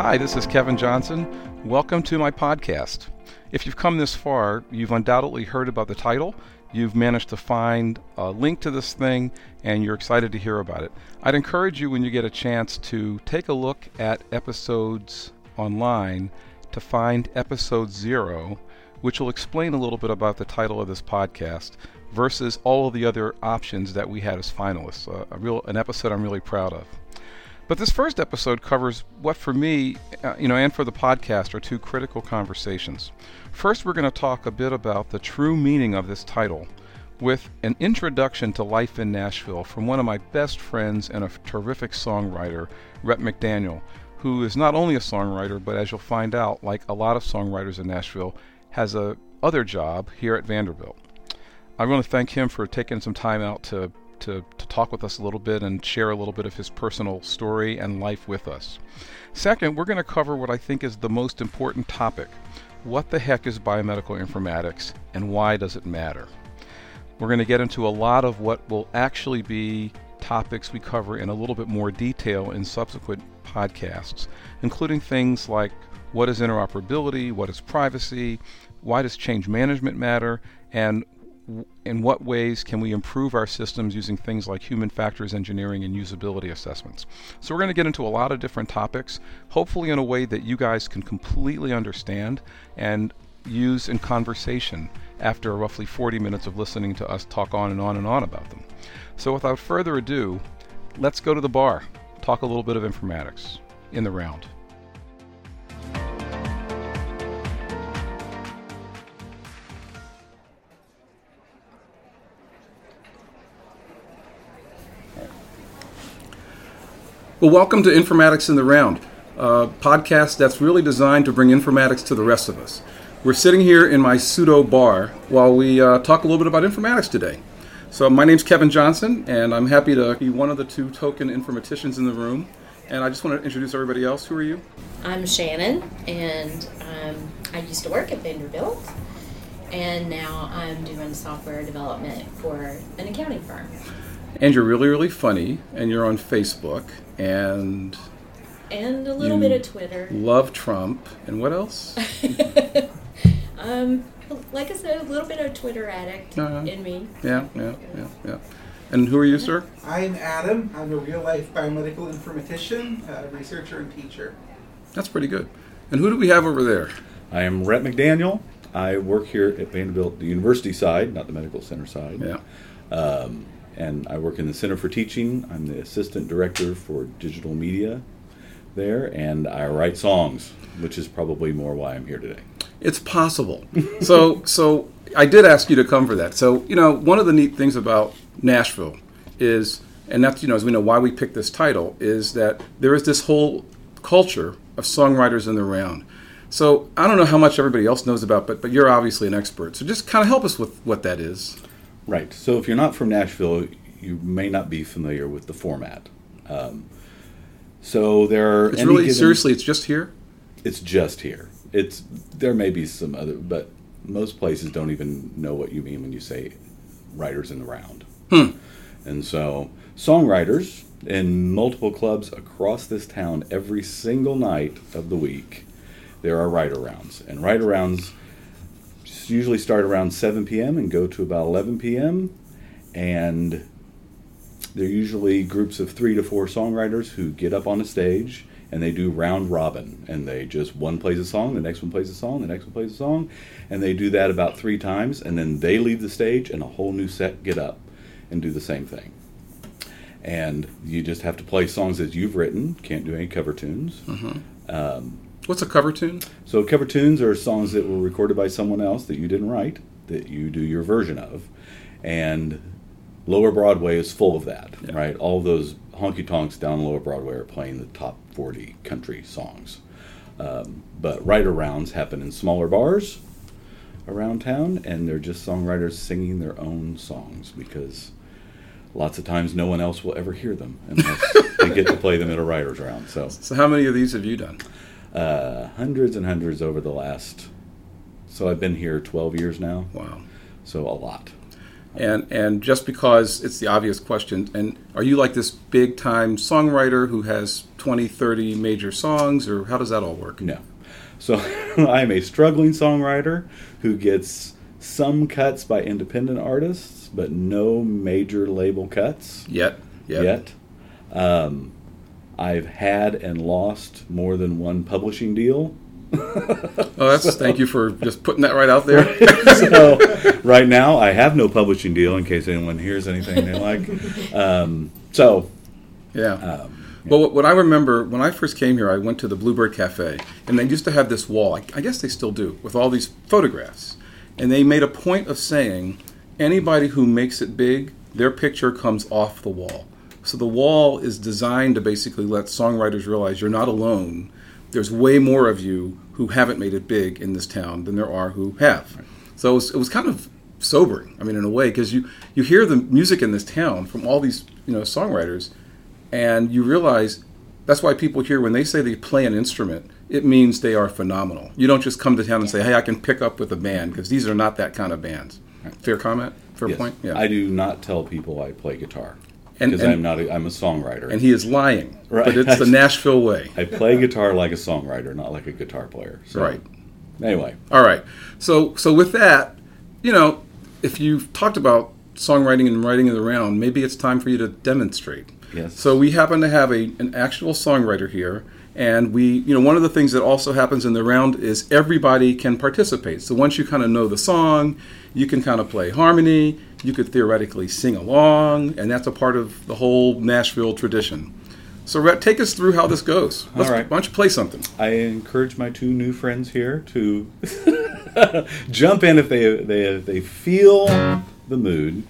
Hi, this is Kevin Johnson. Welcome to my podcast. If you've come this far, you've undoubtedly heard about the title. You've managed to find a link to this thing and you're excited to hear about it. I'd encourage you when you get a chance to take a look at episodes online to find episode zero, which will explain a little bit about the title of this podcast versus all of the other options that we had as finalists. Uh, a real, an episode I'm really proud of. But this first episode covers what, for me, uh, you know, and for the podcast, are two critical conversations. First, we're going to talk a bit about the true meaning of this title, with an introduction to life in Nashville from one of my best friends and a terrific songwriter, Rhett McDaniel, who is not only a songwriter, but as you'll find out, like a lot of songwriters in Nashville, has a other job here at Vanderbilt. I want to thank him for taking some time out to to, to talk with us a little bit and share a little bit of his personal story and life with us. Second, we're going to cover what I think is the most important topic what the heck is biomedical informatics and why does it matter? We're going to get into a lot of what will actually be topics we cover in a little bit more detail in subsequent podcasts, including things like what is interoperability, what is privacy, why does change management matter, and in what ways can we improve our systems using things like human factors engineering and usability assessments. So we're going to get into a lot of different topics, hopefully in a way that you guys can completely understand and use in conversation after roughly 40 minutes of listening to us talk on and on and on about them. So without further ado, let's go to the bar, talk a little bit of informatics in the round. Well, welcome to Informatics in the Round, a podcast that's really designed to bring informatics to the rest of us. We're sitting here in my pseudo bar while we uh, talk a little bit about informatics today. So, my name's Kevin Johnson, and I'm happy to be one of the two token informaticians in the room. And I just want to introduce everybody else. Who are you? I'm Shannon, and um, I used to work at Vanderbilt, and now I'm doing software development for an accounting firm. And you're really, really funny, and you're on Facebook, and and a little bit of Twitter. love Trump, and what else? um, like I said, a little bit of Twitter addict Uh-huh. in me. Yeah, yeah, yeah, yeah. And who are you, sir? I'm Adam. I'm a real life biomedical informatician, uh, researcher, and teacher. That's pretty good. And who do we have over there? I am Rhett McDaniel. I work here at Vanderbilt, the university side, not the medical center side. Yeah. Um, and I work in the Center for Teaching. I'm the assistant director for digital media there, and I write songs, which is probably more why I'm here today. It's possible. so, so I did ask you to come for that. So, you know, one of the neat things about Nashville is, and that's you know, as we know why we picked this title, is that there is this whole culture of songwriters in the round. So I don't know how much everybody else knows about, but but you're obviously an expert. So just kind of help us with what that is. Right. So if you're not from Nashville, you may not be familiar with the format. Um, so there are It's any really given- seriously, it's just here. It's just here. It's there may be some other, but most places don't even know what you mean when you say writers in the round. And so songwriters in multiple clubs across this town every single night of the week, there are writer rounds, and writer rounds usually start around 7 p.m. and go to about 11 p.m. and they're usually groups of three to four songwriters who get up on a stage and they do round robin. And they just one plays a song the next one plays a song the next one plays a song. And they do that about three times. And then they leave the stage and a whole new set get up and do the same thing. And you just have to play songs that you've written. Can't do any cover tunes. Um, What's a cover tune? so cover tunes are songs that were recorded by someone else that you didn't write, that you do your version of, and Lower Broadway is full of that, Yeah. right? All those honky tonks down Lower Broadway are playing the top forty country songs, um, but writer rounds happen in smaller bars around town, and they're just songwriters singing their own songs because. Lots of times, no one else will ever hear them unless they get to play them at a writers' round. So, So how many of these have you done? Uh, hundreds and hundreds over the last. So I've been here 12 years now, Wow. so a lot. And and just because it's the obvious question, and are you like this big time songwriter who has 20, 30 major songs, or how does that all work? No. So I'm a struggling songwriter who gets some cuts by independent artists, but no major label cuts Yet, yet. yet. Um, I've had and lost more than one publishing deal. Oh, that's thank you for just putting that right out there. so right now I have no publishing deal in case anyone hears anything they like. Um, so Yeah. um, Well, what, I remember when I first came here, I went to the Bluebird Cafe, and they used to have this wall. I guess they still do, with all these photographs. And they made a point of saying, anybody who makes it big, their picture comes off the wall. So the wall is designed to basically let songwriters realize you're not alone. There's way more of you who haven't made it big in this town than there are who have. So it was, it was kind of sobering. I mean, in a way, because you you hear the music in this town from all these you know songwriters, and you realize that's why people here when they say they play an instrument it means they are phenomenal. You don't just come to town and say hey i can pick up with a band because these are not that kind of bands. Fair comment? Fair yes, point? I do not tell people I play guitar because I'm not. A, I'm a songwriter. and he is lying Right. but it's the nashville way I play guitar like a songwriter, not like a guitar player. So, Right. Anyway, all right so so with that you know if you've talked about songwriting and writing it around maybe it's time for you to demonstrate Yes. So we happen to have a, an actual songwriter here, and we, you know, one of the things that also happens in the round is everybody can participate. So once you kind of know the song, you can kind of play harmony, you could theoretically sing along, and that's a part of the whole Nashville tradition. So Rhett, take us through how this goes. Let's- right. Why don't you play something? I encourage my two new friends here to jump in if they they if they feel the mood.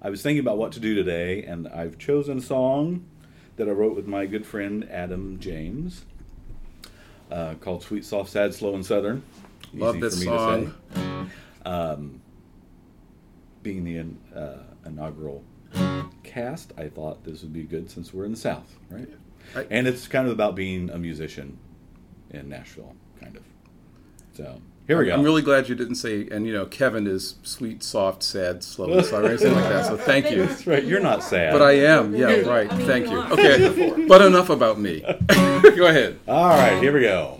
I was thinking about what to do today, and I've chosen a song that I wrote with my good friend Adam James, uh, called "Sweet, Soft, Sad, Slow, and Southern." Love Easy this for me song. to say. Um, being the uh, inaugural cast, I thought this would be good since we're in the South, right? I- and it's kind of about being a musician in Nashville, kind of. So here we go. I'm really glad you didn't say, and you know, Kevin is sweet, soft, sad, slow, and sorry, or anything like that. So thank you. That's right. You're not sad. But I am, yeah, right. I mean, Thank you you. Okay, but enough about me. Go ahead. All right, here we go.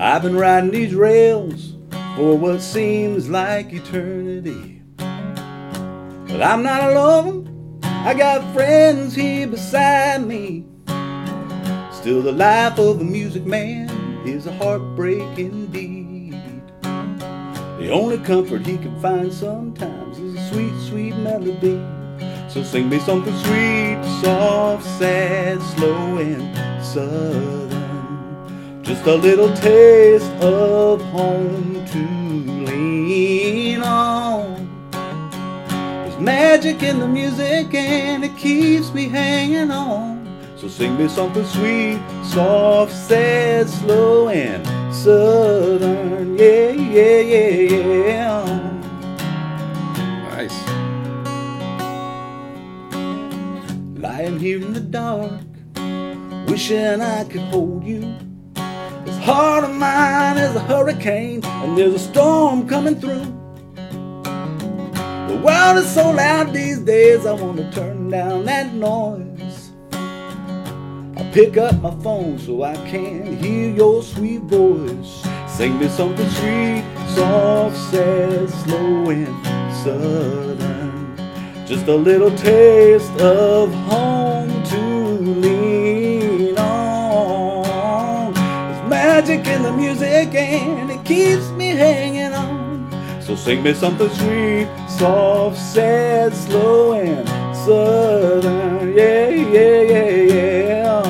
I've been riding these rails for what seems like eternity. But I'm not alone. I got friends here beside me. Still, the life of a music man is a heartbreak indeed. The only comfort he can find sometimes is a sweet, sweet melody. So sing me something sweet, soft, sad, slow, and southern. Just a little taste of home to lean on. There's magic in the music and it keeps me hanging on. So sing me something sweet, soft, sad, slow, and southern. Yeah, yeah, yeah, yeah. Nice. Lying here in the dark, wishing I could hold you. Heart of mine is a hurricane, and there's a storm coming through. The world is so loud these days, I want to turn down that noise. I pick up my phone so I can hear your sweet voice. Sing me something sweet, soft, sad, slow, and southern. Just a little taste of home Magic in the music and it keeps me hanging on. So sing me something sweet, soft, sad, slow, and southern. Yeah, yeah, yeah, yeah.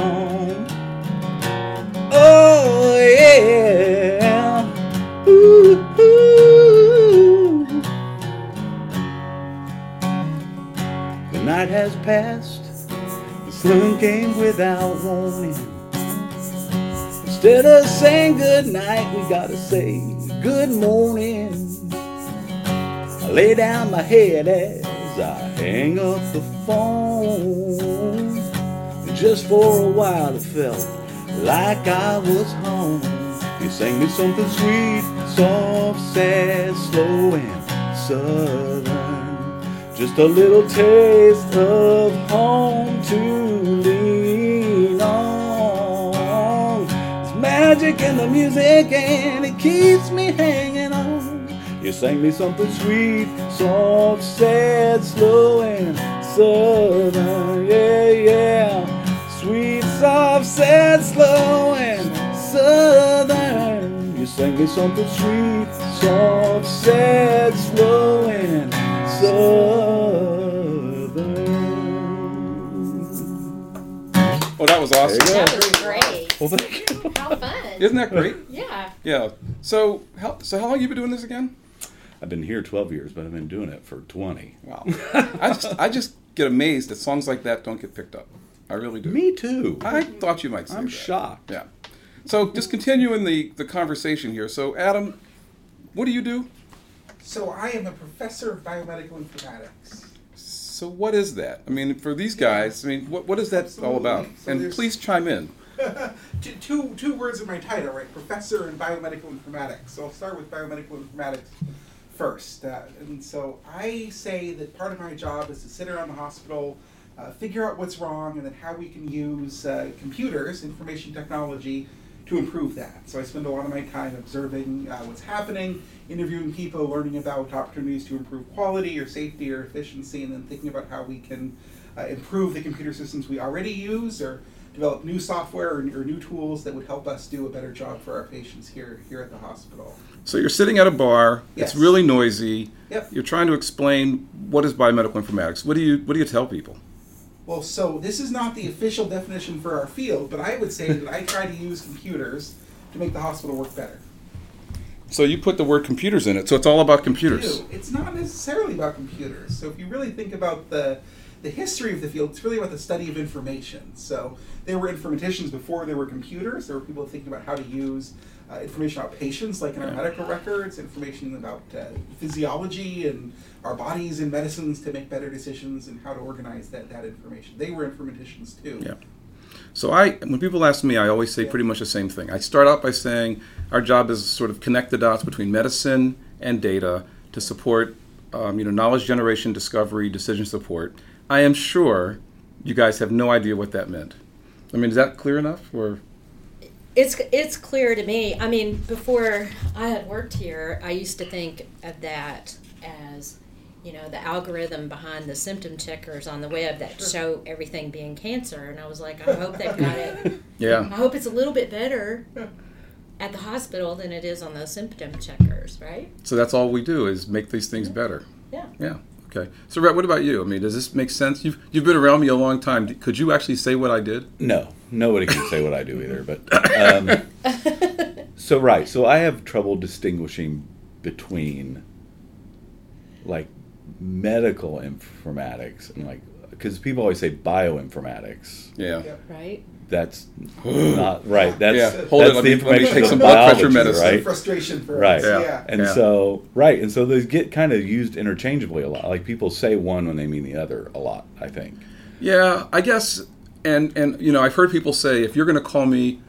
Oh, yeah. Ooh, ooh. The night has passed, the sun came without warning. Instead of saying good night, we gotta say good morning. I lay down my head as I hang up the phone. Just for a while it felt like I was home. You sang me something sweet, soft, sad, slow, and southern. Just a little taste of home to magic in the music and it keeps me hanging on. You sang me something sweet, soft, sad, slow, and southern. Yeah, yeah. Sweet, soft, sad, slow, and southern. You sang me something sweet, soft, sad, slow, and southern. Oh, that was awesome. There you go. That was great. Well, thank you. How fun. Isn't that great? Yeah. Yeah. So, how, so how long you been doing this again? I've been here 12 years, but I've been doing it for 20. Wow. I just I just get amazed that songs like that don't get picked up. I really do. Me too. I thought you might say that. I'm that. shocked. Yeah. So just continuing the, the conversation here. So Adam, what do you do? So I am a professor of biomedical informatics. So what is that? I mean, for these guys, I mean, what, what is that all about? So and please chime in. two, two, two words in my title, right? Professor in biomedical informatics. So I'll start with biomedical informatics first. Uh, and so I say that part of my job is to sit around the hospital, uh, figure out what's wrong, and then how we can use uh, computers, information technology, to improve that. So I spend a lot of my time observing uh, what's happening, interviewing people, learning about opportunities to improve quality or safety or efficiency, and then thinking about how we can uh, improve the computer systems we already use or develop new software or, or new tools that would help us do a better job for our patients here here at the hospital. So you're sitting at a bar. Yes. It's really noisy. Yep. You're trying to explain what is biomedical informatics. What do you what do you tell people? Well, so this is not the official definition for our field, but I would say that I try to use computers to make the hospital work better. So you put the word computers in it. So it's all about computers. It's not necessarily about computers. So if you really think about the the history of the field, it's really about the study of information. So there were informaticians before there were computers. There were people thinking about how to use uh, information about patients, like in our medical records, information about uh, physiology and our bodies and medicines to make better decisions and how to organize that, that information. They were informaticians too. Yeah. So I, when people ask me, I always say pretty much the same thing. I start out by saying our job is to sort of connect the dots between medicine and data to support, um, you know, knowledge generation, discovery, decision support. I am sure you guys have no idea what that meant. I mean, is that clear enough? Or It's it's clear to me. I mean, before I had worked here, I used to think of that as, you know, the algorithm behind the symptom checkers on the web that show everything being cancer, and I was like, I hope they've got it. Yeah. I hope it's a little bit better at the hospital than it is on those symptom checkers, right? so that's all we do is make these things better. Yeah. Yeah. Okay. So, Rhett, what about you? I mean, does this make sense? You've you've been around me a long time. Could you actually say what I did? No, nobody can say what I do either. But um, so right, so I have trouble distinguishing between like medical informatics and like because people always say bioinformatics. Yeah. Yep. Right. That's not right. That's Yeah, hold it, that's let the me- let me information take some blood pressure biology, medicine. right? Frustration for Right. us. Yeah. Yeah. And Yeah. so, right, and so those get kind of used interchangeably a lot. Like people say one when they mean the other a lot. I think. Yeah, I guess, and and you know, I've heard people say if you're going to call me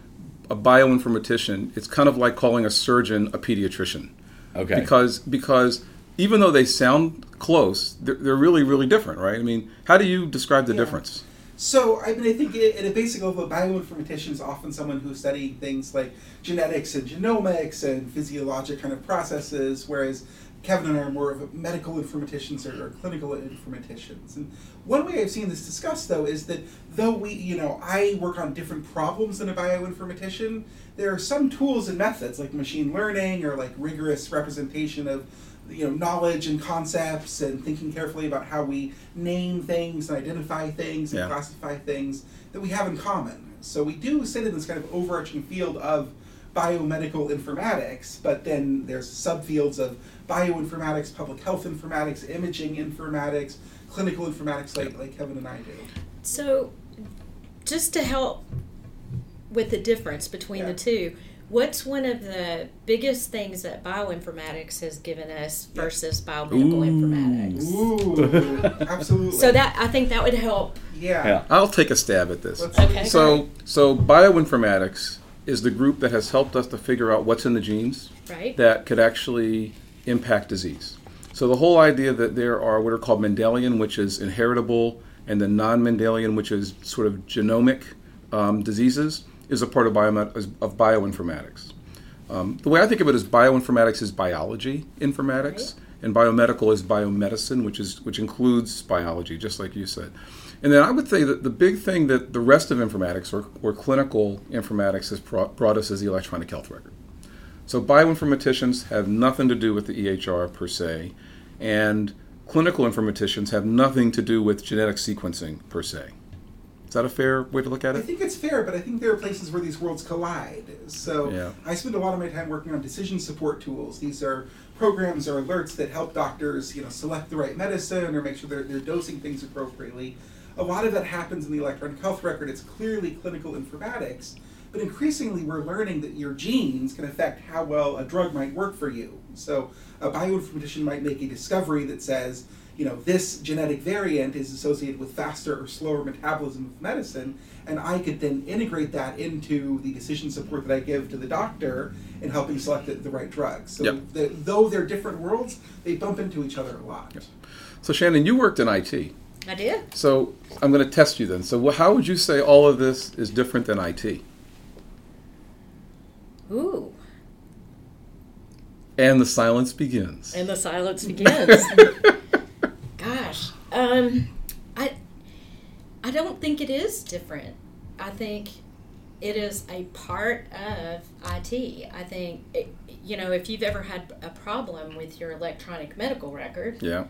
a bioinformatician, it's kind of like calling a surgeon a pediatrician, Okay. because because even though they sound close, they're, they're really really different, right? I mean, how do you describe the Yeah. difference? So, I mean, I think i- at a basic level, bioinformatician is often someone who's studying things like genetics and genomics and physiologic kind of processes, whereas Kevin and I are more of medical informaticians or, or clinical informaticians. And one way I've seen this discussed, though, is that though we, you know, I work on different problems than a bioinformatician, there are some tools and methods like machine learning or like rigorous representation of you know knowledge and concepts and thinking carefully about how we name things and identify things and Yeah. classify things that we have in common. So we do sit in this kind of overarching field of biomedical informatics, but then there's subfields of bioinformatics, public health informatics, imaging informatics, clinical informatics like, like Kevin and I do. So, just to help with the difference between Yeah. the two, What's one of the biggest things that bioinformatics has given us versus biomedical informatics? Ooh, absolutely. So that I think that would help. yeah. Yeah. I'll take a stab at this. Let's- Okay. So, so bioinformatics is the group that has helped us to figure out what's in the genes Right. that could actually impact disease. So the whole idea that there are what are called Mendelian, which is inheritable, and the non-Mendelian, which is sort of genomic um, diseases, is a part of, biomed- of bioinformatics. Um, the way I think of it is bioinformatics is biology informatics, and biomedical is biomedicine, which is which includes biology, just like you said. And then I would say that the big thing that the rest of informatics or, or clinical informatics has brought us is the electronic health record. So bioinformaticians have nothing to do with the EHR per se, and clinical informaticians have nothing to do with genetic sequencing per se. Is that a fair way to look at it? I think it's fair, but I think there are places where these worlds collide. So Yeah. I spend a lot of my time working on decision support tools. These are programs or alerts that help doctors, you know, select the right medicine or make sure they're, they're dosing things appropriately. A lot of that happens in the electronic health record. It's clearly clinical informatics, but increasingly we're learning that your genes can affect how well a drug might work for you. So a bioinformatician might make a discovery that says, you know, this genetic variant is associated with faster or slower metabolism of medicine, and I could then integrate that into the decision support that I give to the doctor in helping select the, the right drugs. So Yep. the, though they're different worlds, they bump into each other a lot. So Shannon, you worked in IT. I did. So I'm going to test you then. So how would you say all of this is different than IT? Ooh. And the silence begins. And the silence begins. Um, I, I don't think it is different. I think it is a part of IT. I think, it, you know, if you've ever had a problem with your electronic medical record, yeah.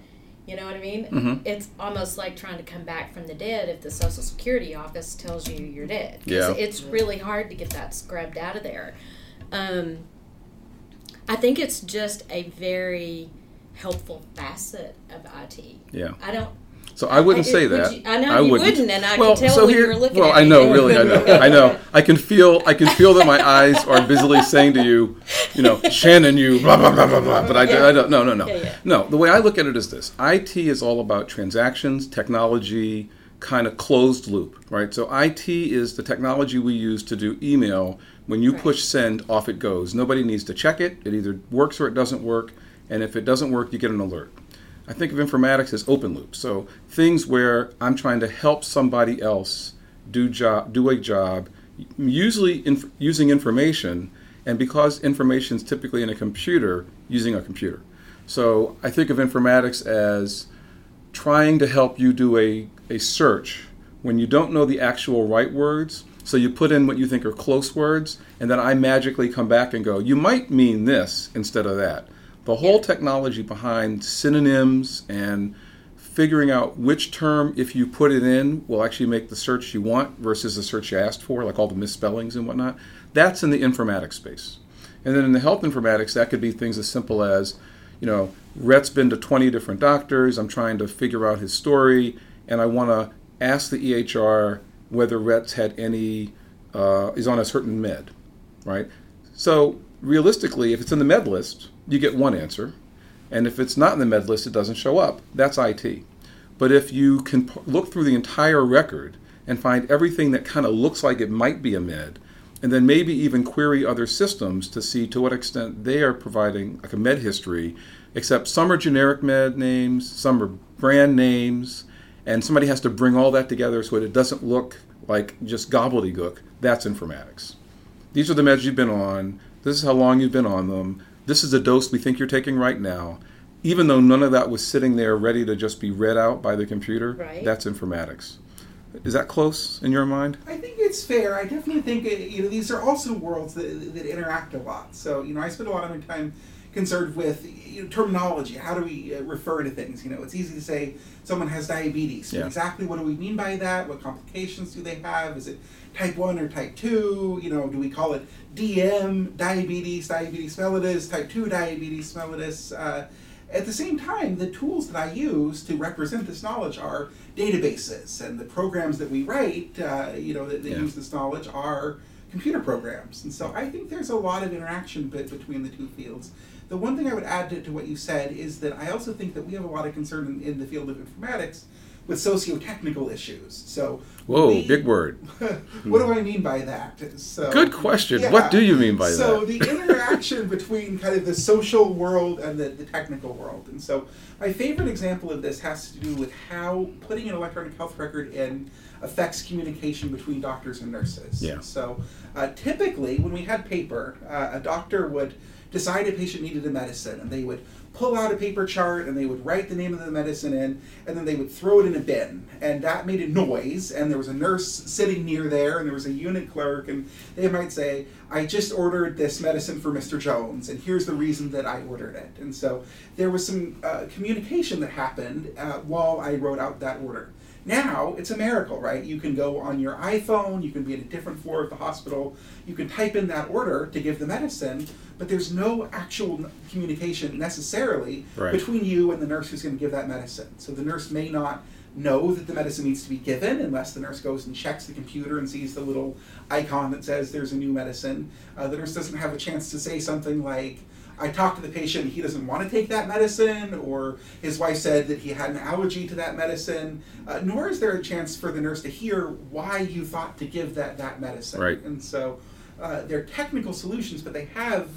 you know what I mean? Mhm. It's almost like trying to come back from the dead if the Social Security office tells you you're dead. Yeah. It's really hard to get that scrubbed out of there. Um, I think it's just a very helpful facet of IT. Yeah. I don't. So I wouldn't I- say would that. you- I know you wouldn't, and I can tell when you were looking Well, I know, really, I know, I know. I can feel, I can feel that my eyes are busily saying to you, you know, Shannon, you blah blah blah blah blah. But I, Yeah. I don't. No, no, no, Yeah, yeah. no. The way I look at it is this: IT is all about transactions, technology, kind of closed loop, right? So IT is the technology we use to do email. When you Right. push send, off it goes. Nobody needs to check it. It either works or it doesn't work. And if it doesn't work, you get an alert. I think of informatics as open loop. So things where I'm trying to help somebody else do job do a job, usually inf- using information, and because information is typically in a computer, using a computer. So I think of informatics as trying to help you do a, a search when you don't know the actual right words. So you put in what you think are close words, and then I magically come back and go, you might mean this instead of that. The whole technology behind synonyms and figuring out which term, if you put it in, will actually make the search you want versus the search you asked for, like all the misspellings and whatnot, that's in the informatics space. And then in the health informatics, that could be things as simple as, you know, Rhett's been to 20 different doctors. I'm trying to figure out his story, and I want to ask the EHR whether Rhett's had any, uh, is on a certain med, right? So realistically, if it's in the med list, you get one answer. And if it's not in the med list, it doesn't show up. That's IT. But if you can look through the entire record and find everything that kind of looks like it might be a med, and then maybe even query other systems to see to what extent they are providing like a med history, except some are generic med names, some are brand names, and somebody has to bring all that together so that it doesn't look like just gobbledygook. That's informatics. These are the meds you've been on. This is how long you've been on them. This is the dose we think you're taking right now. Even though none of that was sitting there ready to just be read out by the computer, Right. that's informatics. Is that close in your mind? I think it's fair. I definitely think uh, you know these are also worlds that, that interact a lot. So you know, I spend a lot of my time concerned with you know, terminology. How do we uh, refer to things? You know, it's easy to say someone has diabetes. Yeah. Exactly what do we mean by that? What complications do they have? Is it type one or type two? You know, do we call it DM diabetes, diabetes mellitus, type two diabetes mellitus? Uh, at the same time, the tools that I use to represent this knowledge are databases, and the programs that we write, uh, you know, that, that Yeah. use this knowledge are computer programs. And so I think there's a lot of interaction be- between the two fields. The one thing I would add to, to what you said is that I also think that we have a lot of concern in, in the field of informatics with socio-technical issues. So Whoa, we- big word. what do I mean by that? So Good question. What do you mean by so that? So the interaction between kind of the social world and the, the technical world. And so my favorite example of this has to do with how putting an electronic health record in affects communication between doctors and nurses. Yeah. So uh, typically, when we had paper, uh, a doctor would decide a patient needed a medicine, and they would pull out a paper chart and they would write the name of the medicine in, and then they would throw it in a bin, and that made a noise. And there was a nurse sitting near there, and there was a unit clerk, and they might say, "I just ordered this medicine for Mr. Jones, and here's the reason that I ordered it." And so there was some uh, communication that happened uh, while I wrote out that order. Now it's a miracle, right? You can go on your iPhone, you can be at a different floor of the hospital, you can type in that order to give the medicine, but there's no actual communication necessarily Right. between you and the nurse who's going to give that medicine. So the nurse may not know that the medicine needs to be given unless the nurse goes and checks the computer and sees the little icon that says there's a new medicine. Uh, the nurse doesn't have a chance to say something like, I talked to the patient, he doesn't want to take that medicine, or his wife said that he had an allergy to that medicine, uh, nor is there a chance for the nurse to hear why you thought to give that, that medicine. Right. And so uh, they're technical solutions, but they have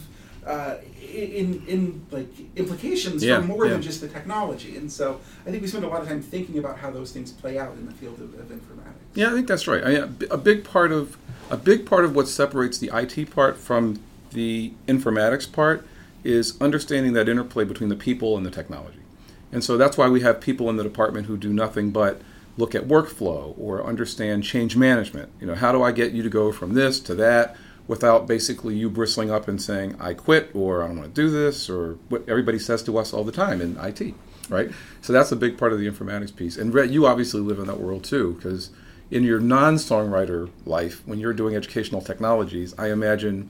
uh, in, in like implications Yeah, for more yeah. than just the technology. And so I think we spend a lot of time thinking about how those things play out in the field of, of informatics. Yeah, I think that's right. I, a big part of a big part of what separates the IT part from the informatics part is understanding that interplay between the people and the technology. And so that's why we have people in the department who do nothing but look at workflow or understand change management. You know, how do I get you to go from this to that without basically you bristling up and saying I quit or I don't want to do this or what everybody says to us all the time in IT, right? So that's a big part of the informatics piece. And Rhett, you obviously live in that world too because in your non-songwriter life when you're doing educational technologies, I imagine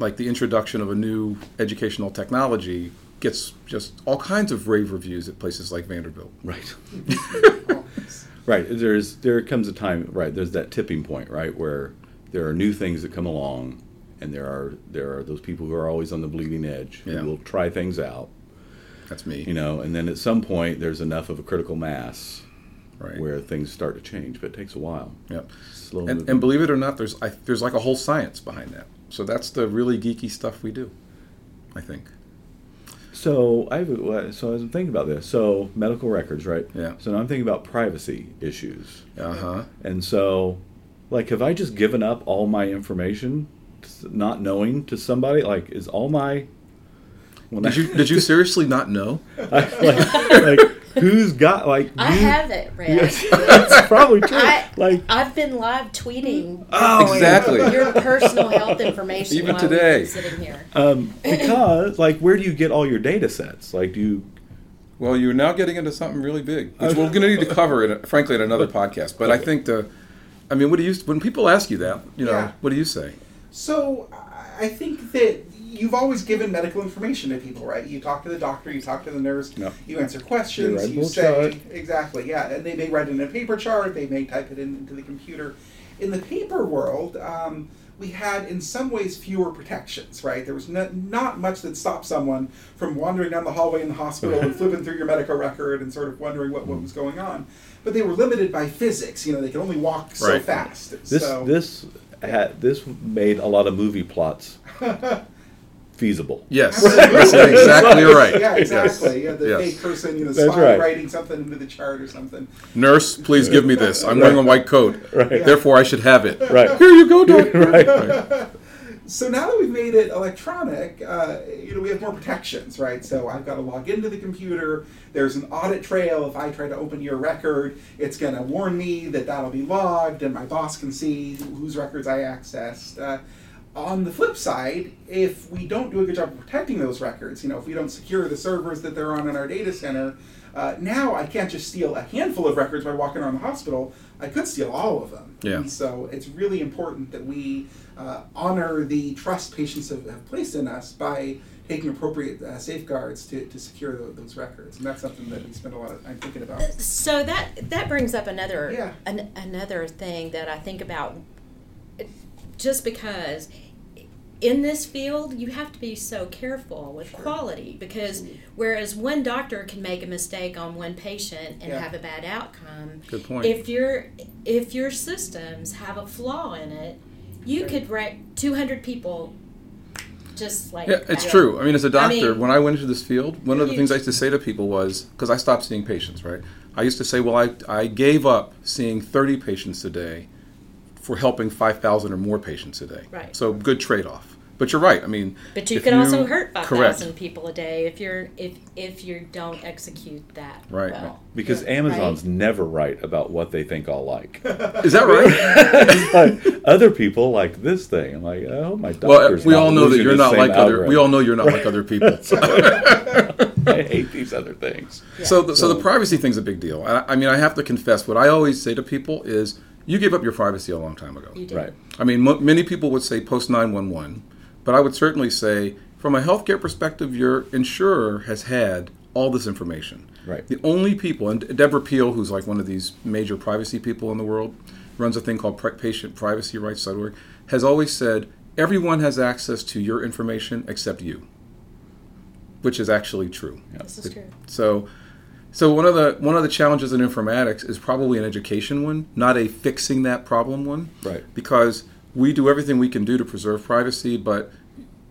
like the introduction of a new educational technology gets just all kinds of rave reviews at places like Vanderbilt. Right. right. There's there comes a time right. There's that tipping point right where there are new things that come along, and there are there are those people who are always on the bleeding edge Yeah. who will try things out. That's me. You know, and then at some point there's enough of a critical mass right. where things start to change, but it takes a while. Yep. Slow And, and believe it or not, there's I, there's like a whole science behind that. So that's the really geeky stuff we do. I think. So I so I was thinking about this. So medical records, right? Yeah. So now I'm thinking about privacy issues, Uh huh. and so like have I just given up all my information, not knowing to somebody? Like is all my when Did you did you seriously not know? I, like, like who's got like I you- have it, Rhett. Yes, that's probably true. I, like I've been live tweeting oh Exactly. your personal health information Even while today. sitting here. um, because like where do you get all your data sets? Like do you Well, you're now getting into something really big, which we're going to need to cover, it, frankly, in another podcast. But I think the, I mean, what do you when people ask you that, you know, Yeah. what do you say? So I- I think that you've always given medical information to people, right? You talk to the doctor, you talk to the nurse, you answer questions, you say chart. exactly, yeah, and they may write it in a paper chart, they may type it in, into the computer. In the paper world, um, we had in some ways fewer protections, right? There was no, not much that stopped someone from wandering down the hallway in the hospital and flipping through your medical record and sort of wondering what, what was going on. But they were limited by physics. You know, they could only walk so Right. fast. this so, this had this made a lot of movie plots feasible. Yes, Absolutely. that's exactly right. Yeah, exactly. Yeah, the Yes. fake person, you know, That's spy right. writing something into the chart or something. Nurse, please give me this. I'm wearing a white coat. Right. Therefore, I should have it. Right. Here you go, doctor. right. So now that we've made it electronic, uh, you know, we have more protections, right? So I've got to log into the computer. There's an audit trail. If I try to open your record, it's going to warn me that that'll be logged, and my boss can see whose records I accessed. Uh, on the flip side, if we don't do a good job of protecting those records, you know, if we don't secure the servers that they're on in our data center, uh, now I can't just steal a handful of records by walking around the hospital. I could steal all of them. Yeah. And so it's really important that we uh, honor the trust patients have, have placed in us by taking appropriate uh, safeguards to, to secure tho- those records. And that's something that we spend a lot of time thinking about. So that that brings up another Yeah. an, another thing that I think about. Just because in this field you have to be so careful with quality because whereas one doctor can make a mistake on one patient and Yeah. have a bad outcome Good point. if your if your systems have a flaw in it you Right. could wreck 200 people just like Yeah, it's that. true. I mean, as a doctor, mean- when I went into this field, one of the Huge. things I used to say to people was because I stopped seeing patients, right? I used to say, well, I, I gave up seeing 30 patients a day for helping 5,000 or more patients a day. Right. So, good trade off. But you're right. I mean, But you can could also hurt five Correct. thousand people a day if you're if if you don't execute that Right. well. Because Amazon's never right about what they think I'll like. Is that right? Like, other people like this thing. I'm like, oh, my uh, doctor's well, we not all know that you're not same like other. We all know you're not like other people. So. I hate these other things. So, the, so the privacy thing's a big deal. I, I mean, I have to confess, what I always say to people is, you gave up your privacy a long time ago. You did. Right. I mean, mo many people would say post 911, but I would certainly say, from a healthcare perspective, your insurer has had all this information. Right. The only people, and Deborah Peel, who's like one of these major privacy people in the world, runs a thing called Pri- Patient Privacy Rights Org, has always said everyone has access to your information except you, which is actually true. This is true. So, so one of the one of the challenges in informatics is probably an education one, not a fixing that problem one. Right. Because we do everything we can do to preserve privacy, but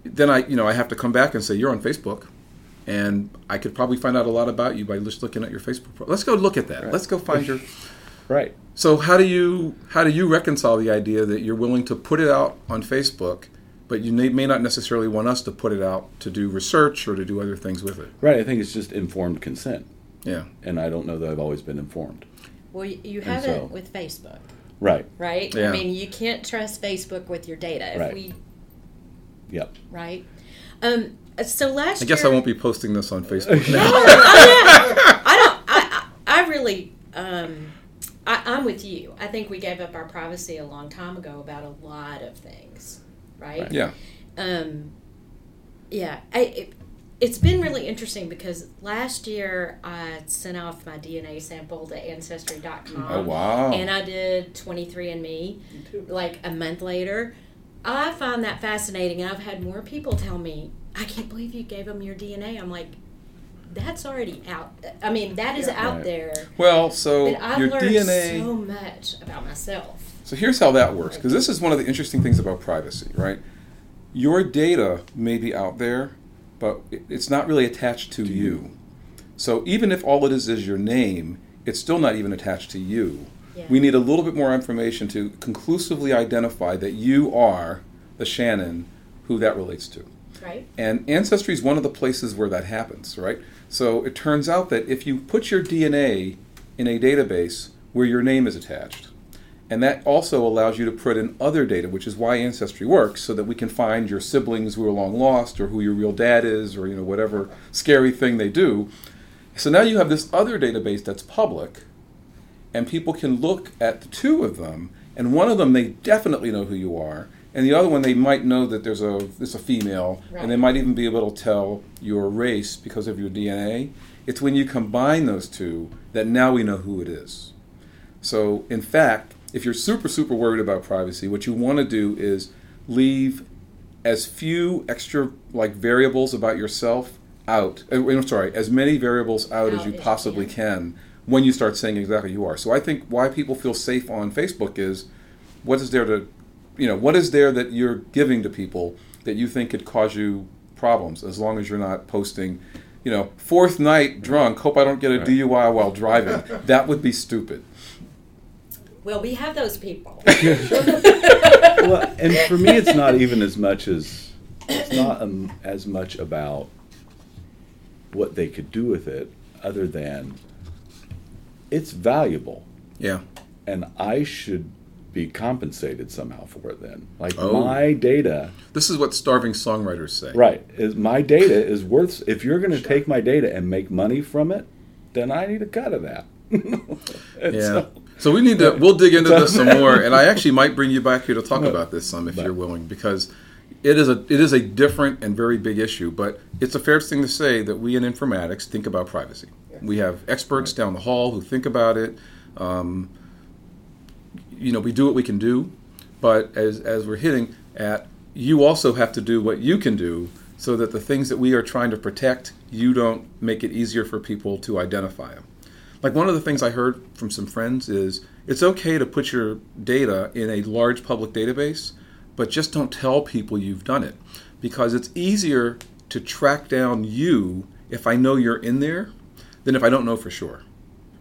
then I, you know, I have to come back and say you're on Facebook, and I could probably find out a lot about you by just looking at your Facebook. Pro- Let's go look at that. Right. Let's go find your. Right. So how do you how do you reconcile the idea that you're willing to put it out on Facebook, but you may, may not necessarily want us to put it out to do research or to do other things with it? Right. I think it's just informed consent. Yeah. And I don't know that I've always been informed. Well, you, you haven't so- with Facebook, Right. right? Yeah. I mean, you can't trust Facebook with your data. If Right. we Yep. right. Um. So last I guess year, I won't be posting this on Facebook. No, I, I don't. I, I, I really. Um, I, I'm with you. I think we gave up our privacy a long time ago about a lot of things, right? Right. yeah. Um, yeah. I, it, it's been really interesting because last year I sent off my DNA sample to Ancestry.com. Oh wow. And I did 23andMe like a month later. I find that fascinating. And I've had more people tell me, I can't believe you gave them your DNA. I'm like, that's already out. I mean, that is Yeah. out Right. there. well, so I've your learned DNA. so much about myself. So here's how that works, because this is one of the interesting things about privacy, right? Your data may be out there, but it's not really attached to you. So even if all it is is your name, it's still not even attached to you. Yeah. We need a little bit more information to conclusively identify that you are the Shannon who that relates to. Right? And Ancestry is one of the places where that happens, right? So it turns out that if you put your DNA in a database where your name is attached, and that also allows you to put in other data, which is why Ancestry works, so that we can find your siblings who are long lost, or who your real dad is, or you know whatever scary thing they do. So now you have this other database that's public, and people can look at the two of them, and one of them they definitely know who you are, and the other one they might know that there's a there's a female, and they might even be able to tell your race because of your DNA. It's when you combine those two that now we know who it is. So, in fact, if you're super, super worried about privacy, what you want to do is leave as few extra like variables about yourself out. uh, I'm sorry, as many variables out, as Out you as you possibly can. can when you start saying exactly who you are. So I think why people feel safe on Facebook is what is there to, you know, what is there that you're giving to people that you think could cause you problems as long as you're not posting, you know, fourth night drunk, hope I don't get a Right. DUI while driving. that would be stupid. Well, we have those people. well, and for me, it's not even as much as it's not um, as much about what they could do with it, other than it's valuable, Yeah. and I should be compensated somehow for it. Then, like Oh. my data, This is what starving songwriters say. right? Is my data is worth? If you're going to take my data and make money from it, then I need a cut of that. And Yeah. so- So we need to we'll dig into this some more, and I actually might bring you back here to talk about this some if But- you're willing, because it is a it is a different and very big issue. But it's a fair thing to say that we in informatics think about privacy. We have experts down the hall who think about it. Um, you know, we do what we can do, But as, as we're hitting at, you also have to do what you can do so that the things that we are trying to protect, you don't make it easier for people to identify them. Like one of the things I heard from some friends is it's okay to put your data in a large public database, but just don't tell people you've done it because it's easier to track down you if I know you're in there than if I don't know for sure.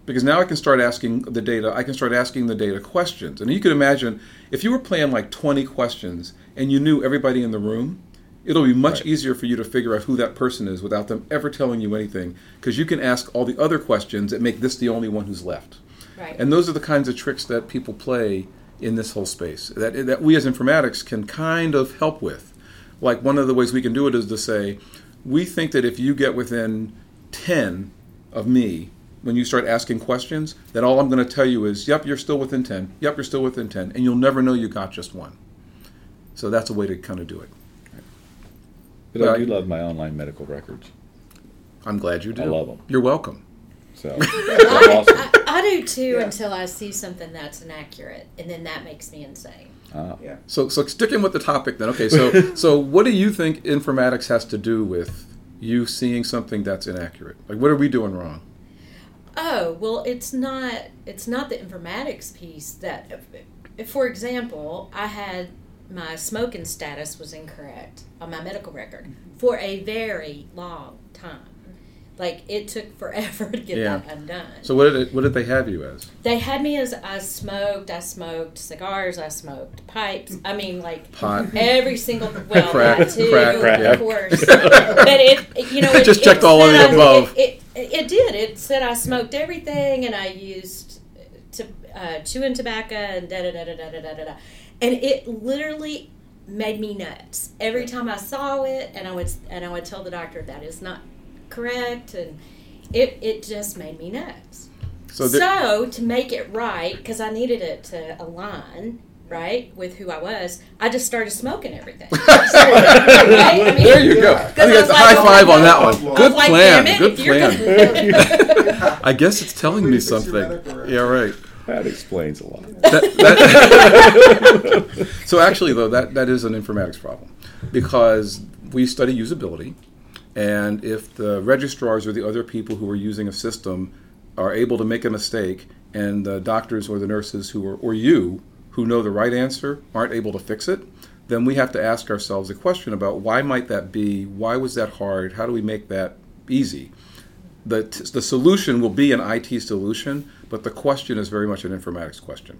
Because now I can start asking the data, I can start asking the data questions. And you could imagine if you were playing like 20 questions and you knew everybody in the room, it'll be much Right. easier for you to figure out who that person is without them ever telling you anything because you can ask all the other questions that make this the only one who's left. Right. And those are the kinds of tricks that people play in this whole space that, that we as informatics can kind of help with. Like one of the ways we can do it is to say, we think that if you get within 10 of me, when you start asking questions, that all I'm going to tell you is, yep, you're still within 10. Yep, you're still within 10. And you'll never know you got just one. So that's a way to kind of do it. But I do love my online medical records. I'm glad you do. I love them. You're welcome. So that's awesome. I, I do too Yeah. until I see something that's inaccurate, and then that makes me insane. Ah. Yeah. So, so sticking with the topic then. Okay, so so what do you think informatics has to do with you seeing something that's inaccurate? Like, what are we doing wrong? Oh well, it's not. It's not the informatics piece that. For example, I had my smoking status was incorrect on my medical record for a very long time. Like it took forever to get Yeah. that undone. So, what did it, what did they have you as? They had me as I smoked. I smoked cigars. I smoked pipes. I mean, like Pot. every single well, Crack, that too, crack, crack. of course. but it, you know, it, Just it checked all of the above. It, it, it did. It said I smoked everything, and I used to uh, chewing tobacco and da da da da da da da, da. And it literally made me nuts every time I saw it, and I would and I would tell the doctor that is not correct, and it it just made me nuts. So, So, to make it right, because I needed it to align right with who I was, I just started smoking everything. Right? I mean- there you go. I think that's was a like, high oh five my on that one. Good was like, plan. it, Good plan. I guess it's telling me Way to fix your something. Yeah, right. That explains a lot. That- that- so actually, though, that, that is an informatics problem because we study usability, and if the registrars or the other people who are using a system are able to make a mistake, and the doctors or the nurses who are, or you who know the right answer aren't able to fix it, then we have to ask ourselves a question about why might that be? Why was that hard? How do we make that easy? The, t- the solution will be an IT solution, but the question is very much an informatics question.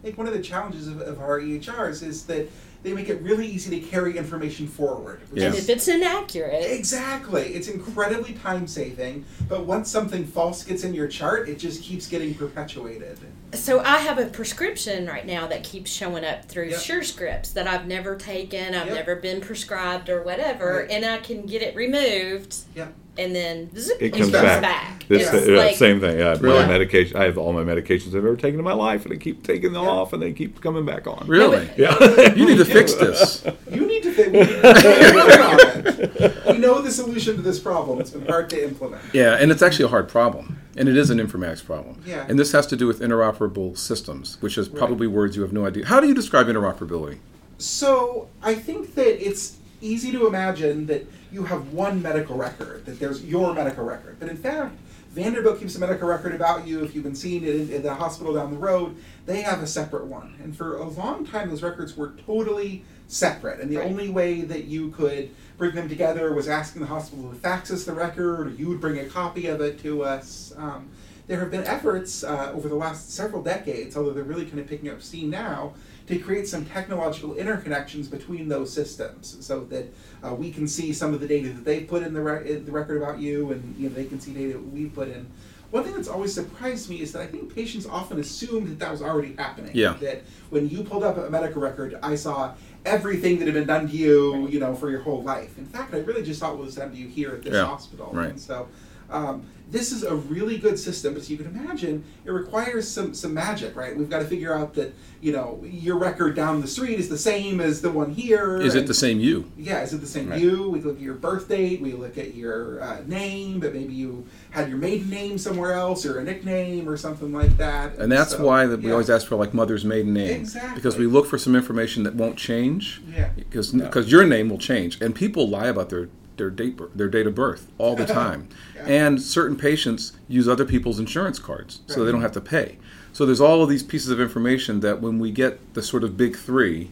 I think one of the challenges of, of our EHRs is that they make it really easy to carry information forward. which Yeah. And if it's inaccurate, Exactly. It's incredibly time saving, but once something false gets in your chart, it just keeps getting perpetuated. so I have a prescription right now that keeps showing up through Yep. SureScripts that I've never taken, I've Yep. never been prescribed or whatever, Right. and I can get it removed, Yep. And then zip, It comes back. back. This It's uh, like- same thing. Yeah, Really? my medication. I have all my medications I've ever taken in my life, and I keep taking them off, and they keep coming back on. Really? Yeah. You need to fix this. You need to think. We, need to work on it. we know the solution to this problem. It's been hard to implement. Yeah, and it's actually a hard problem, and it is an informatics problem. Yeah. And this has to do with interoperable systems, which is probably words you have no idea. How do you describe interoperability? So I think that it's easy to imagine that you have one medical record, that there's your medical record. But in fact, Vanderbilt keeps a medical record about you if you've been seen in, in the hospital down the road. They have a separate one. And for a long time, those records were totally separate. And the Right. only way that you could bring them together was asking the hospital to fax us the record, or you would bring a copy of it to us. Um, there have been efforts uh, over the last several decades, although they're really kind of picking up steam now, to create some technological interconnections between those systems, so that uh, we can see some of the data that they put in the, re- the record about you, and you know they can see data that we put in. One thing that's always surprised me is that I think patients often assumed that that was already happening. Yeah. That when you pulled up a medical record, I saw everything that had been done to you, you know, for your whole life. In fact, I really just thought what was done to you here at this Yeah, hospital. right. And so Um, this is a really good system, but as you can imagine, it requires some some magic, right? We've got to figure out that you know your record down the street is the same as the one here. Is it the same you? Yeah, is it the same Right. you? We look at your birth date, we look at your uh, name, but maybe you had your maiden name somewhere else or a nickname or something like that. And that's so, why that we yeah. always ask for like mother's maiden name. Exactly. Because we look for some information that won't change. Yeah. Because because your name will change, and people lie about their their date their date of birth all the time, Yeah. and certain patients use other people's insurance cards so they don't have to pay. So there's all of these pieces of information that when we get the sort of big three,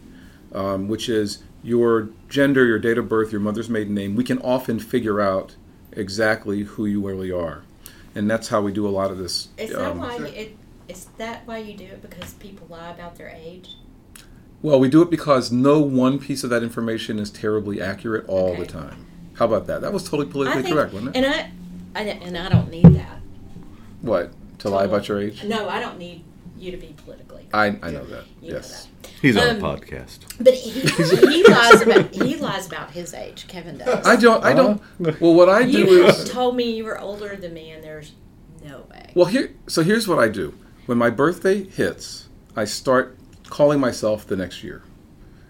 um, which is your gender, your date of birth, your mother's maiden name, we can often figure out exactly who you really are, and that's how we do a lot of this. Is that um, why you, it? Is that why you do it? Because people lie about their age. Well, we do it because no one piece of that information is terribly accurate all the time. How about that? That was totally politically think, correct, wasn't it? and I, I, and I don't need that. what? To lie about your age? No, I don't need you to be politically. I, I know that. You know yes. He's on Um, a podcast. But he, he lies about he lies about his age. Kevin does. I don't. I don't. Well, what I do is. you is. told me you were older than me, and there's no way. Well, here. So here's what I do. When my birthday hits, I start calling myself the next year,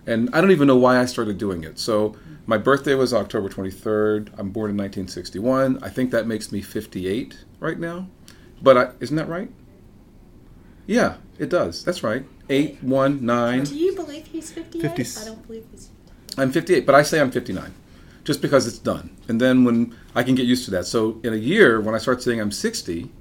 and I don't even know why I started doing it. So my birthday was October 23rd. I'm born in 1961. I think that makes me 58 right now. But I, isn't that right? Yeah, it does. That's right. Eight, one, nine. Do you believe he's 58? 50 I don't believe he's. I'm 58, but I say I'm 59, just because it's done. And then when I can get used to that. So in a year, when I start saying I'm 60,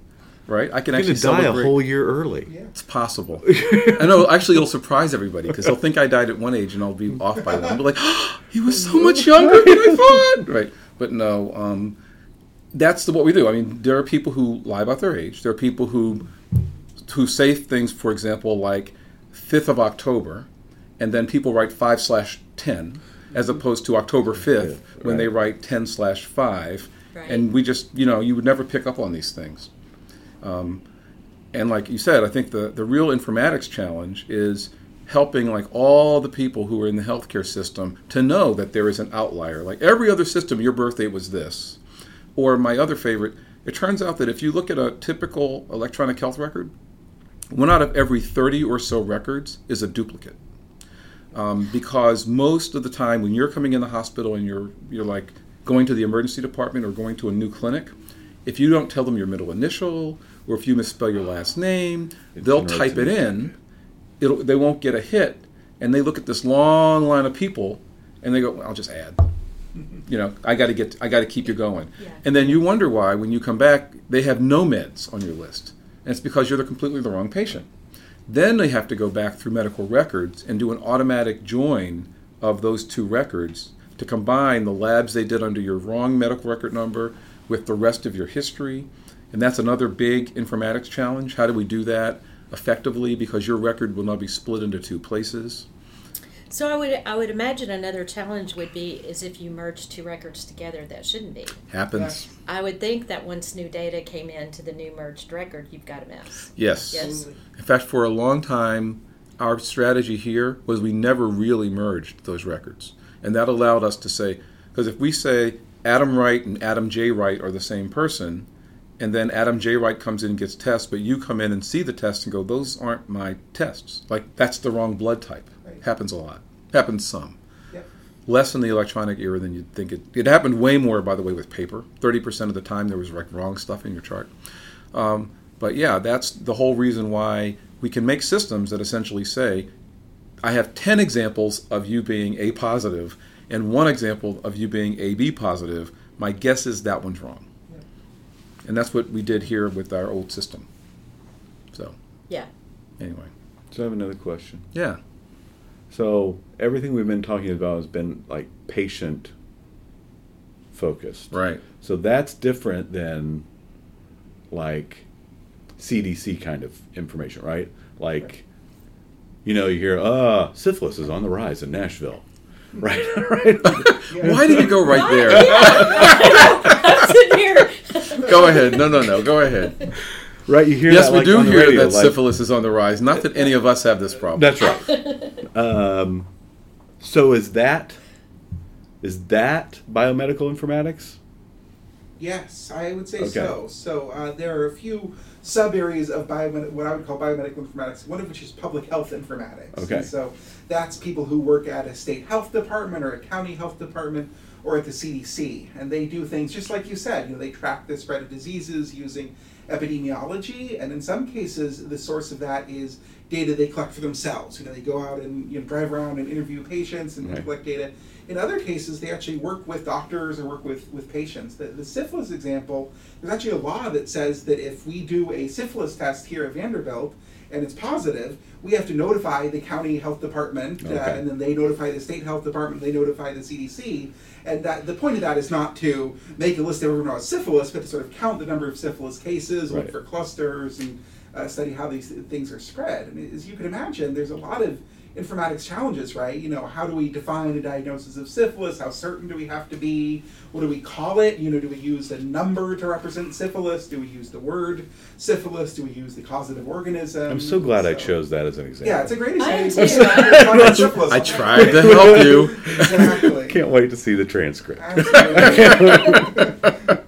right, I can You're actually gonna die celebrate. a whole year early. Yeah. It's possible. I know. Actually, it'll surprise everybody because they'll think I died at one age and I'll be off by then. I'll like, oh, he was so much younger than I thought. Right. But no, um, that's the, what we do. I mean, there are people who lie about their age. There are people who who say things, for example, like fifth of October, and then people write five slash ten as opposed to October fifth when they write ten slash five. Right. And we just, you know, you would never pick up on these things. Um, and like you said, I think the, the real informatics challenge is helping like all the people who are in the healthcare system to know that there is an outlier. Like every other system, your birthday was this. Or my other favorite, it turns out that if you look at a typical electronic health record, one out of every 30 or so records is a duplicate. Um, because most of the time when you're coming in the hospital and you're you're like going to the emergency department or going to a new clinic, if you don't tell them your middle initial or if you misspell your last name, they'll type it in. It'll, they won't get a hit, and they look at this long line of people, and they go, well, "I'll just add." You know, I got to get, I got to keep you going, Yeah. and then you wonder why when you come back they have no meds on your list, and it's because you're the completely the wrong patient. Then they have to go back through medical records and do an automatic join of those two records to combine the labs they did under your wrong medical record number with the rest of your history. And that's another big informatics challenge. How do we do that effectively? Because your record will not be split into two places. So I would I would imagine another challenge would be is if you merge two records together that shouldn't be. Happens. I would think that once new data came into the new merged record, you've got a mess. Yes. Yes. In fact, for a long time, our strategy here was we never really merged those records. And that allowed us to say, because if we say Adam Wright and Adam J. Wright are the same person, and then Adam J. Wright comes in and gets tests, but you come in and see the tests and go, those aren't my tests. Like, that's the wrong blood type. Right. Happens a lot. Happens some. Yep. Less in the electronic era than you'd think it. It happened way more, by the way, with paper. Thirty percent of the time there was like wrong stuff in your chart. Um, but yeah, that's the whole reason why we can make systems that essentially say, I have ten examples of you being A positive and one example of you being AB positive. My guess is that one's wrong. Yep. And that's what we did here with our old system. So Yeah. anyway, So I have another question. yeah. So everything we've been talking about has been like patient focused. Right. So that's different than like CDC kind of information, right? Like, you know, you hear, uh, syphilis is on the rise in Nashville. Right, right. Why did you go right Why? there? I'm sitting here. Go ahead. No, no, no. Go ahead. right, you hear Yes, that, we like, do on the hear radio, that like- syphilis is on the rise. Not that any of us have this problem. That's right. um, so is that is that biomedical informatics? Yes, I would say Okay. so. So uh, there are a few sub areas of biomed- what I would call biomedical informatics. One of which is public health informatics. Okay. And so that's people who work at a state health department or a county health department or at the CDC, and they do things just like you said. You know, they track the spread of diseases using epidemiology, and in some cases, the source of that is data they collect for themselves. You know, they go out and you know, drive around and interview patients and Right. collect data. In other cases, they actually work with doctors or work with, with patients. The, the syphilis example, there's actually a law that says that if we do a syphilis test here at Vanderbilt and it's positive, we have to notify the county health department, uh, and then they notify the state health department, they notify the CDC. And that, the point of that is not to make a list of everyone who has syphilis, but to sort of count the number of syphilis cases, look for clusters, and uh, study how these things are spread. And as you can imagine, there's a lot of informatics challenges, right? You know, how do we define a diagnosis of syphilis? How certain do we have to be? What do we call it? You know, do we use a number to represent syphilis? Do we use the word syphilis? Do we use the causative organism? I'm so glad I chose that as an example. Yeah, it's a great I example. too. I tried to help you. Exactly. Can't wait to see the transcript.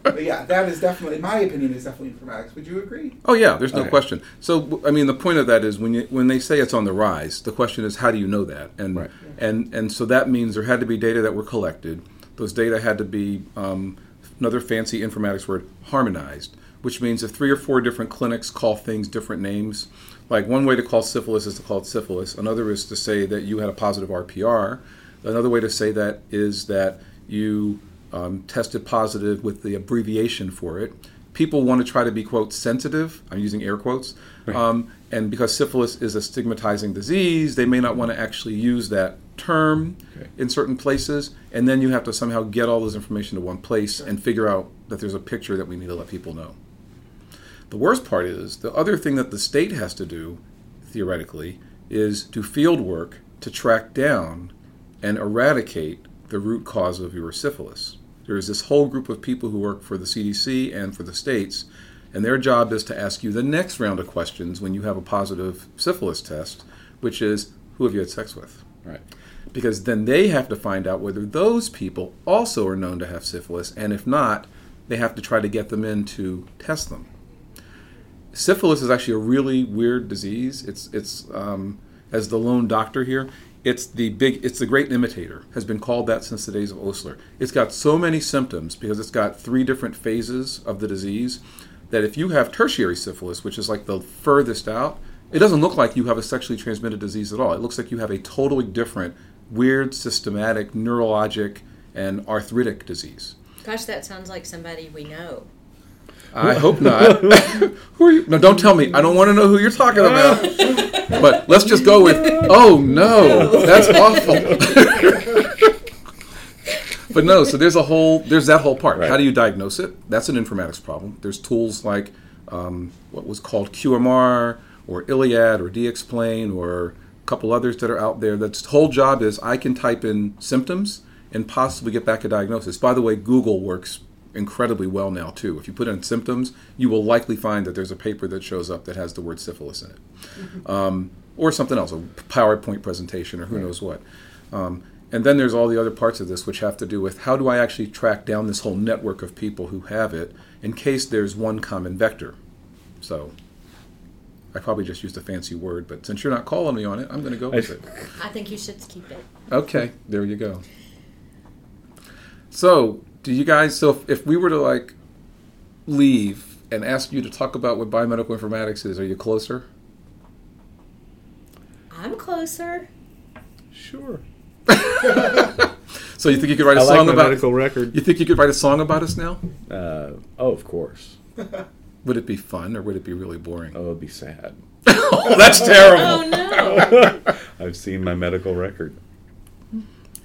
But yeah, that is definitely, in my opinion, is definitely informatics. Would you agree? Oh yeah, there's no Okay. question. So I mean, the point of that is when you when they say it's on the rise, the question is how do you know that? And Right. and and so that means there had to be data that were collected. Those data had to be um, another fancy informatics word harmonized, which means if three or four different clinics call things different names, like one way to call syphilis is to call it syphilis. Another is to say that you had a positive RPR. Another way to say that is that you um, tested positive with the abbreviation for it. People want to try to be quote sensitive. I'm using air quotes, um, and because syphilis is a stigmatizing disease, they may not want to actually use that term Okay. in certain places. And then you have to somehow get all this information to one place and figure out that there's a picture that we need to let people know. The worst part is the other thing that the state has to do, theoretically, is do field work to track down and eradicate the root cause of your syphilis. There is this whole group of people who work for the CDC and for the states, and their job is to ask you the next round of questions when you have a positive syphilis test, which is who have you had sex with? Right. because then they have to find out whether those people also are known to have syphilis, and if not, they have to try to get them in to test them. Syphilis is actually a really weird disease. It's it's um, as the lone doctor here. It's the big. It's the great imitator. Has been called that since the days of Osler. It's got so many symptoms because it's got three different phases of the disease. That if you have tertiary syphilis, which is like the furthest out, it doesn't look like you have a sexually transmitted disease at all. It looks like you have a totally different, weird, systematic, neurologic, and arthritic disease. Gosh, that sounds like somebody we know. I hope not. who are you? No, don't tell me. I don't want to know who you're talking about. but let's just go with, oh no, that's awful. but no, so there's a whole, there's that whole part. Right. How do you diagnose it? That's an informatics problem. There's tools like um, what was called QMR or Iliad or DXplain or a couple others that are out there. That's whole job is I can type in symptoms and possibly get back a diagnosis. By the way, Google works incredibly well now too. If you put in symptoms, you will likely find that there's a paper that shows up that has the word syphilis in it, um, or something else, a PowerPoint presentation, or who knows what. Um, and then there's all the other parts of this which have to do with how do I actually track down this whole network of people who have it in case there's one common vector. So I probably just used a fancy word, but since you're not calling me on it, I'm going to go with it. I think you should keep it. Okay, there you go. So, do you guys? So, if, if we were to like leave and ask you to talk about what biomedical informatics is, are you closer? I'm closer. Sure. So, you think you could write a I song my about? medical record. You think you could write a song about us now? Uh, oh, of course. Would it be fun or would it be really boring? Oh, it'd be sad. Oh, that's terrible. Oh no! I've seen my medical record.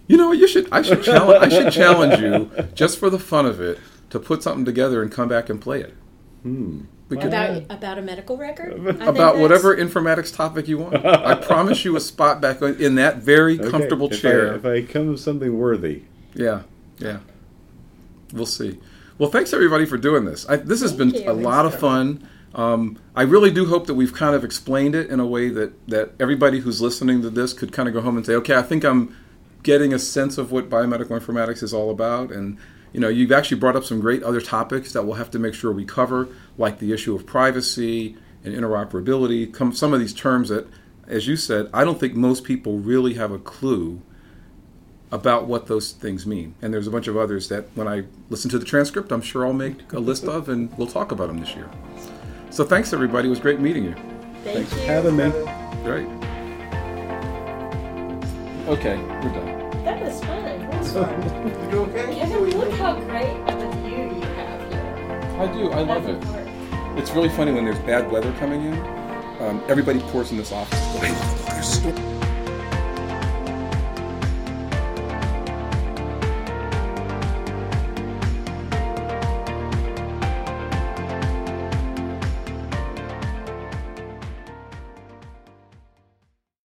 You know what? You should. I should challenge. I should challenge you just for the fun of it to put something together and come back and play it. Hmm. We could about about a medical record. About whatever informatics topic you want. I promise you a spot back in that very Okay, comfortable if chair. I, if I come with something worthy, Yeah, yeah. We'll see. Well, thanks everybody for doing this. I, this has Thank been you. a lot of fun. Um, I really do hope that we've kind of explained it in a way that that everybody who's listening to this could kind of go home and say, okay, I think I'm getting a sense of what biomedical informatics is all about, and you know, you've actually brought up some great other topics that we'll have to make sure we cover, like the issue of privacy and interoperability. Come some of these terms that, as you said, I don't think most people really have a clue about what those things mean. And there's a bunch of others that, when I listen to the transcript, I'm sure I'll make a list of, and we'll talk about them this year. So thanks, everybody. It was great meeting you. Thank Thanks you. for having me. Great. Okay, we're done. That. You okay? Kevin, look how great of a view you have here. I do. I love it. It's really funny when there's bad weather coming in. Um, everybody pours in this office. There's storm.